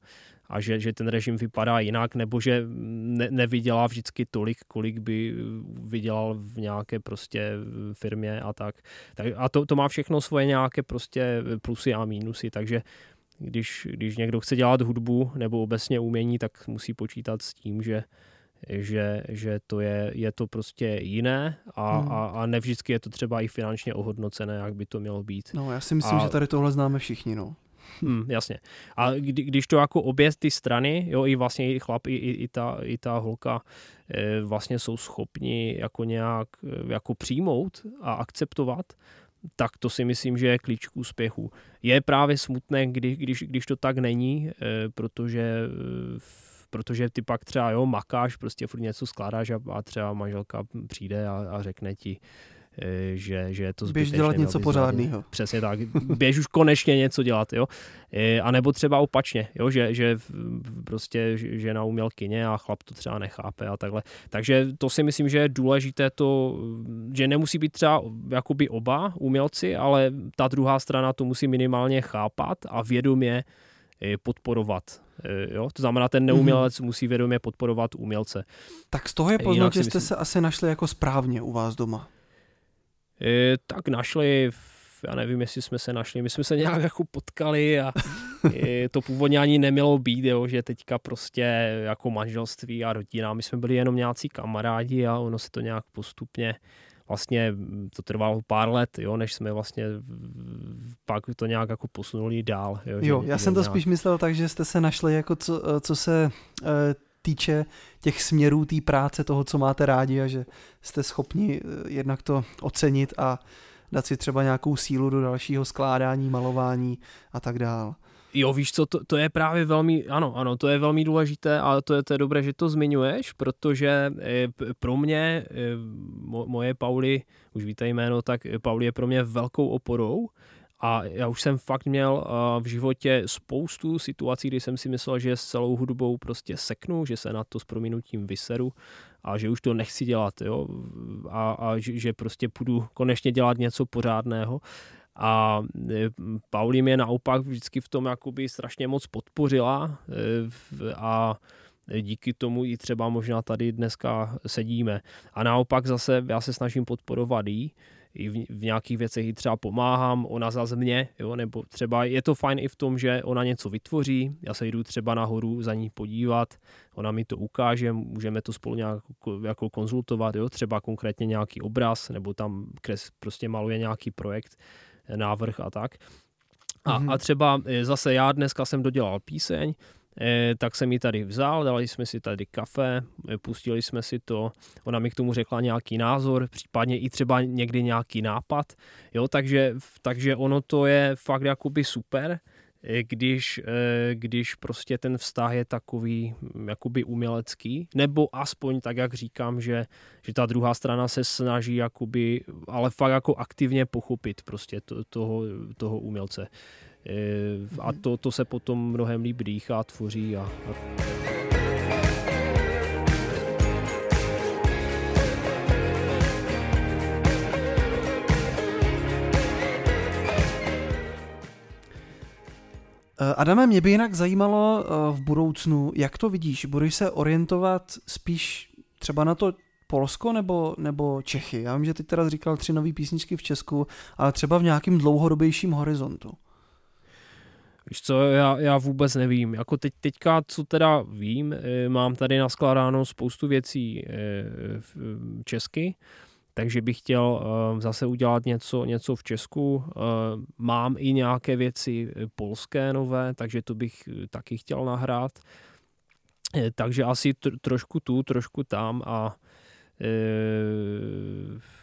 a že, že ten režim vypadá jinak, nebo že ne, nevydělá vždycky tolik, kolik by vydělal v nějaké prostě firmě a tak. tak a to, to má všechno svoje nějaké prostě plusy a mínusy, takže když, když někdo chce dělat hudbu nebo obecně umění, tak musí počítat s tím, že že, že to je, je to prostě jiné a, hmm. a, a nevždycky je to třeba i finančně ohodnocené, jak by to mělo být. No, já si myslím, a, že tady tohle známe všichni, no. Hmm, jasně. A kdy, když to jako obě ty strany, jo, i vlastně i chlap, i, i, i, ta, i ta holka e, vlastně jsou schopni jako nějak e, jako přijmout a akceptovat, tak to si myslím, že je klíč k úspěchu. Je právě smutné, kdy, když, když to tak není, e, protože e, protože ty pak třeba jo, makáš, prostě furt něco skládáš a, a třeba manželka přijde a, a řekne ti, e, že, že je to zbytečné. Běž dělat něco pořádného. Přesně tak. Běž už konečně něco dělat, jo. E, a nebo třeba opačně, jo, že, že prostě žena uměl kině a chlap to třeba nechápe a takhle. Takže to si myslím, že je důležité to, že nemusí být třeba jakoby oba umělci, ale ta druhá strana to musí minimálně chápat a vědomě e, podporovat Eh, jo? To znamená, ten neumělec mm-hmm. musí vědomě podporovat umělce. Tak z toho je poznat, že jste myslím... se asi našli jako správně u vás doma. E, tak našli, já nevím, jestli jsme se našli, my jsme se nějak jako potkali a *laughs* e, to původně ani nemělo být, jo, že teďka prostě jako manželství a rodina, my jsme byli jenom nějací kamarádi a ono se to nějak postupně vlastně to trvalo pár let, jo, než jsme vlastně pak to nějak jako posunuli dál. Jo, jo já jsem to nějak... spíš myslel tak, že jste se našli jako co, co se e, týče těch směrů té práce, toho, co máte rádi a že jste schopni e, jednak to ocenit a dát si třeba nějakou sílu do dalšího skládání, malování a tak dále. Jo, víš co, to, to je právě velmi, ano, ano, to je velmi důležité a to je, to je dobré, že to zmiňuješ, protože e, pro mě, e, moje Pauli, už víte jméno, tak Pauli je pro mě velkou oporou a já už jsem fakt měl v životě spoustu situací, kdy jsem si myslel, že s celou hudbou prostě seknu, že se na to s prominutím vyseru a že už to nechci dělat, jo, a, a že prostě půjdu konečně dělat něco pořádného. A e, Pauli mě naopak vždycky v tom jakoby strašně moc podpořila e, a díky tomu i třeba možná tady dneska sedíme. A naopak zase já se snažím podporovat jí, i v, v nějakých věcech jí třeba pomáhám, ona za mě, jo, nebo třeba je to fajn i v tom, že ona něco vytvoří, já se jdu třeba nahoru za ní podívat, ona mi to ukáže, můžeme to spolu nějak jako konzultovat, jo, třeba konkrétně nějaký obraz, nebo tam kres prostě maluje nějaký projekt, návrh a tak. A, mm-hmm. a třeba e, zase já dneska jsem dodělal píseň, eh, tak jsem ji tady vzal, dali jsme si tady kafe, e, pustili jsme si to, ona mi k tomu řekla nějaký názor, případně i třeba někdy nějaký nápad, jo, takže, takže ono to je fakt jakoby super, když, eh, když prostě ten vztah je takový hm, jakoby umělecký, nebo aspoň tak, jak říkám, že, že ta druhá strana se snaží jakoby, ale fakt jako aktivně pochopit prostě to, toho, toho umělce. Eh, a to, to se potom mnohem líp dýchá, tvoří a, a Adame, mě by jinak zajímalo eh, v budoucnu, jak to vidíš? Budeš se orientovat spíš třeba na to Polsko nebo, nebo Čechy? Já vím, že ty teda říkal tři nové písničky v Česku, ale třeba v nějakým dlouhodobějším horizontu. Víš co, já, já vůbec nevím. Jako teď, teďka, co teda vím, eh, mám tady naskládáno spoustu věcí česky, takže bych chtěl uh, zase udělat něco, něco v Česku. Uh, mám i nějaké věci eh, polské nové, takže to bych taky chtěl nahrát. Takže asi tr- trošku tu, trošku tam a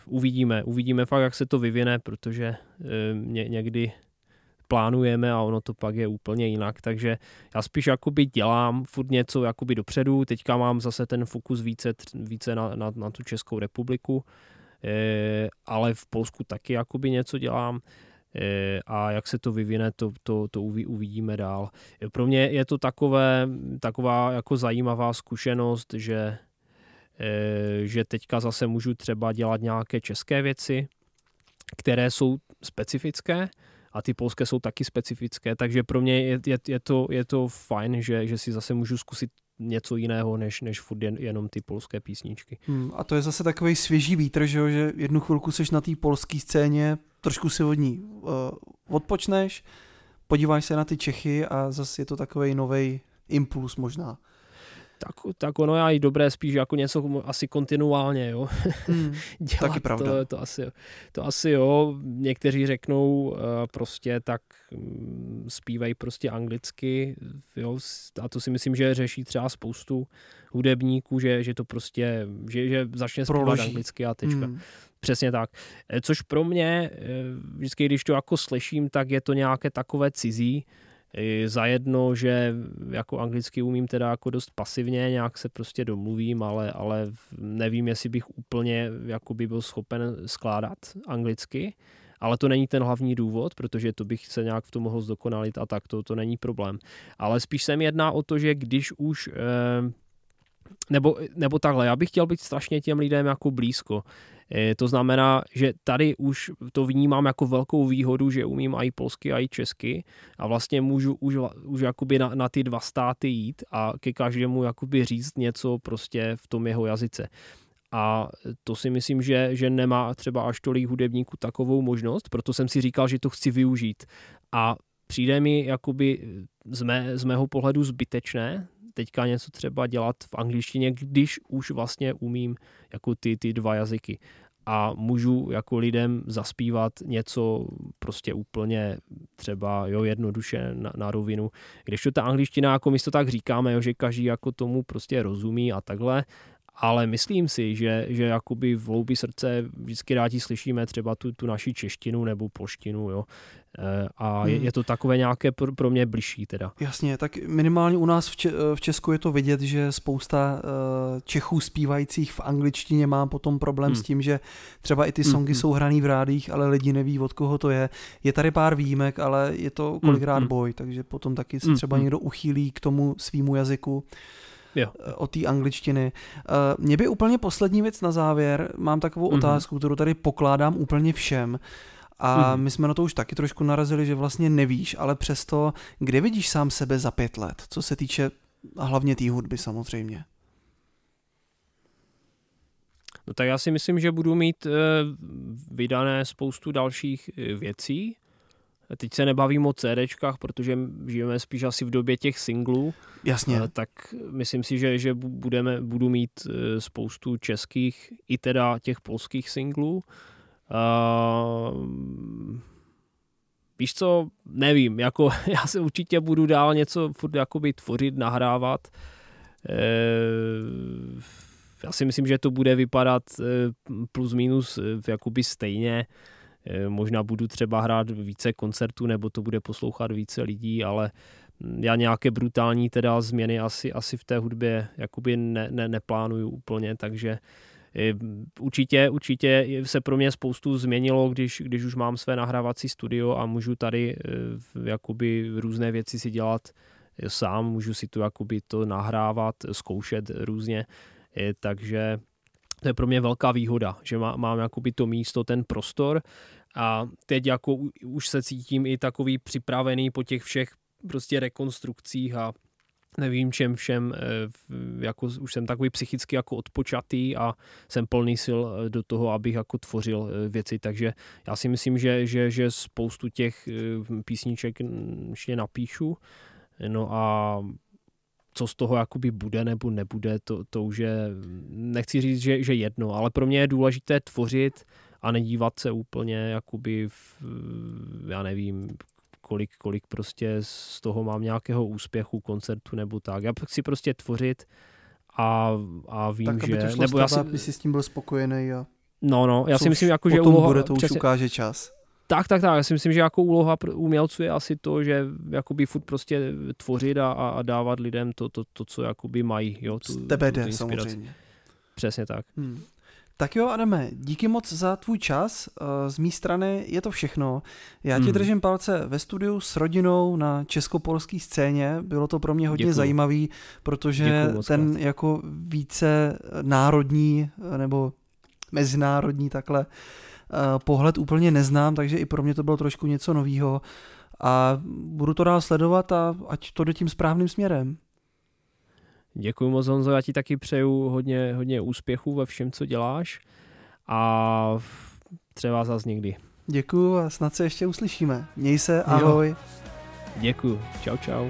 uvidíme, uvidíme fakt, jak se to vyvine, protože ně, někdy plánujeme a ono to pak je úplně jinak, takže já spíš jakoby dělám furt něco jakoby dopředu, teďka mám zase ten fokus více, více na, na, na tu Českou republiku, ale v Polsku taky jakoby něco dělám e, a jak se to vyvine, to, to, to uvidíme dál. Pro mě je to takové, taková jako zajímavá zkušenost, že že teďka zase můžu třeba dělat nějaké české věci, které jsou specifické, a ty polské jsou taky specifické, takže pro mě je, je, je, to, je to fajn, že, že si zase můžu zkusit něco jiného, než, než furt jen, jenom ty polské písničky. Hmm, a to je zase takový svěží vítr, že, že jednu chvilku seš na té polské scéně, trošku si od ní uh, odpočneš, podíváš se na ty Čechy a zase je to takový nový impuls možná tak, tak ono je i dobré spíš jako něco asi kontinuálně, jo. Hmm, *laughs* Dělat taky pravda. To, to, asi, to asi jo, někteří řeknou uh, prostě tak um, zpívají prostě anglicky, jo, a to si myslím, že řeší třeba spoustu hudebníků, že, že to prostě, že, že začne zpívat Proloží. anglicky a tečka. Hmm. Přesně tak. Eh, což pro mě, eh, vždycky, když to jako slyším, tak je to nějaké takové cizí, zajedno, že jako anglicky umím teda jako dost pasivně, nějak se prostě domluvím, ale, ale nevím, jestli bych úplně jako by byl schopen skládat anglicky, ale to není ten hlavní důvod, protože to bych se nějak v tom mohl zdokonalit a tak to, to není problém. Ale spíš se mi jedná o to, že když už eh, nebo, nebo takhle, já bych chtěl být strašně těm lidem jako blízko. E, to znamená, že tady už to vnímám jako velkou výhodu, že umím i polsky, i česky a vlastně můžu už, už jakoby na, na ty dva státy jít a ke každému jakoby říct něco prostě v tom jeho jazyce. A to si myslím, že, že nemá třeba až tolik hudebníků takovou možnost, proto jsem si říkal, že to chci využít. A přijde mi jakoby z, mé, z mého pohledu zbytečné teďka něco třeba dělat v angličtině, když už vlastně umím jako ty, ty dva jazyky a můžu jako lidem zaspívat něco prostě úplně třeba jo, jednoduše na, na rovinu. Když to ta angličtina, jako my to tak říkáme, jo, že každý jako tomu prostě rozumí a takhle, ale myslím si, že, že jakoby v hloubi srdce vždycky rádi slyšíme třeba tu, tu naši češtinu nebo poštinu, jo. Eh, a hmm. je, je to takové nějaké pro, pro mě bližší teda. Jasně, tak minimálně u nás v, Če- v Česku je to vidět, že spousta uh, Čechů zpívajících v angličtině má potom problém hmm. s tím, že třeba i ty songy hmm. jsou hraný v rádích, ale lidi neví, od koho to je. Je tady pár výjimek, ale je to kolikrát hmm. boj, takže potom taky se hmm. třeba hmm. někdo uchýlí k tomu svýmu jazyku jo. Eh, o té angličtiny. Mě by úplně poslední věc na závěr, mám takovou mm-hmm. otázku, kterou tady pokládám úplně všem. A mm. my jsme na to už taky trošku narazili, že vlastně nevíš, ale přesto, kde vidíš sám sebe za pět let, co se týče hlavně té hudby samozřejmě? No tak já si myslím, že budu mít e, vydané spoustu dalších eh, věcí. Teď se nebavím o CDčkách, protože žijeme spíš asi v době těch singlů. Jasně. E, tak myslím si, že, že budeme, budu mít e, spoustu českých i teda těch polských singlů. Uh, víš co, nevím, jako *laughs* já se určitě budu dál něco furt jakoby tvořit, nahrávat. Uh, já si myslím, že to bude vypadat uh, plus minus uh, jakoby stejně. Možná budu třeba hrát více koncertů, nebo to bude poslouchat více lidí, ale já nějaké brutální teda změny asi, asi v té hudbě jakoby ne, ne, neplánuju úplně, takže uh, Určitě, určitě se pro mě spoustu změnilo, když, když už mám své nahrávací studio a můžu tady eh, jakoby různé věci si dělat eh, sám, můžu si to jakoby to nahrávat, zkoušet různě, eh, takže to je pro mě velká výhoda, že má, mám jakoby to místo, ten prostor a teď jako už se cítím i takový připravený po těch všech prostě rekonstrukcích a nevím čem všem, eh, jako už jsem takový psychicky jako odpočatý a jsem plný sil eh, do toho, abych jako tvořil eh, věci, takže já si myslím, že, že, že spoustu těch písniček ještě napíšu, no a co z toho jakoby bude nebo nebude, to, to už je, nechci říct, že, že jedno, ale pro mě je důležité tvořit a nedívat se úplně jakoby v, já nevím, kolik, kolik prostě z toho mám nějakého úspěchu, koncertu nebo tak. Já chci prostě tvořit a, a vím, tak, že... nebo já si, aby si s tím byl spokojený a... No, no, já si myslím, jako, že úloha... bude, to už přesně, ukáže čas. Tak, tak, tak. Já si myslím, že jako úloha umělců je asi to, že jakoby furt prostě tvořit a, a dávat lidem to, to, to co jakoby mají. Jo, tu, Z tebe jde, samozřejmě. Přesně tak. Hmm. Tak jo, Adame, díky moc za tvůj čas. Eh, z mé strany je to všechno. Já ti hmm. držím palce ve studiu s rodinou na českopolské scéně. Bylo to pro mě hodně Děkuju. zajímavý, protože ten jako více národní nebo mezinárodní takhle eh, pohled úplně neznám, takže i pro mě to bylo trošku něco nového a budu to dál sledovat a ať to jde tím správným směrem. Děkuji moc Honzo, já ti taky přeju hodně, hodně úspěchů ve všem, co děláš a třeba zas někdy. Děkuji a snad se ještě uslyšíme. Měj se, ahoj. Jo. Děkuji, čau čau.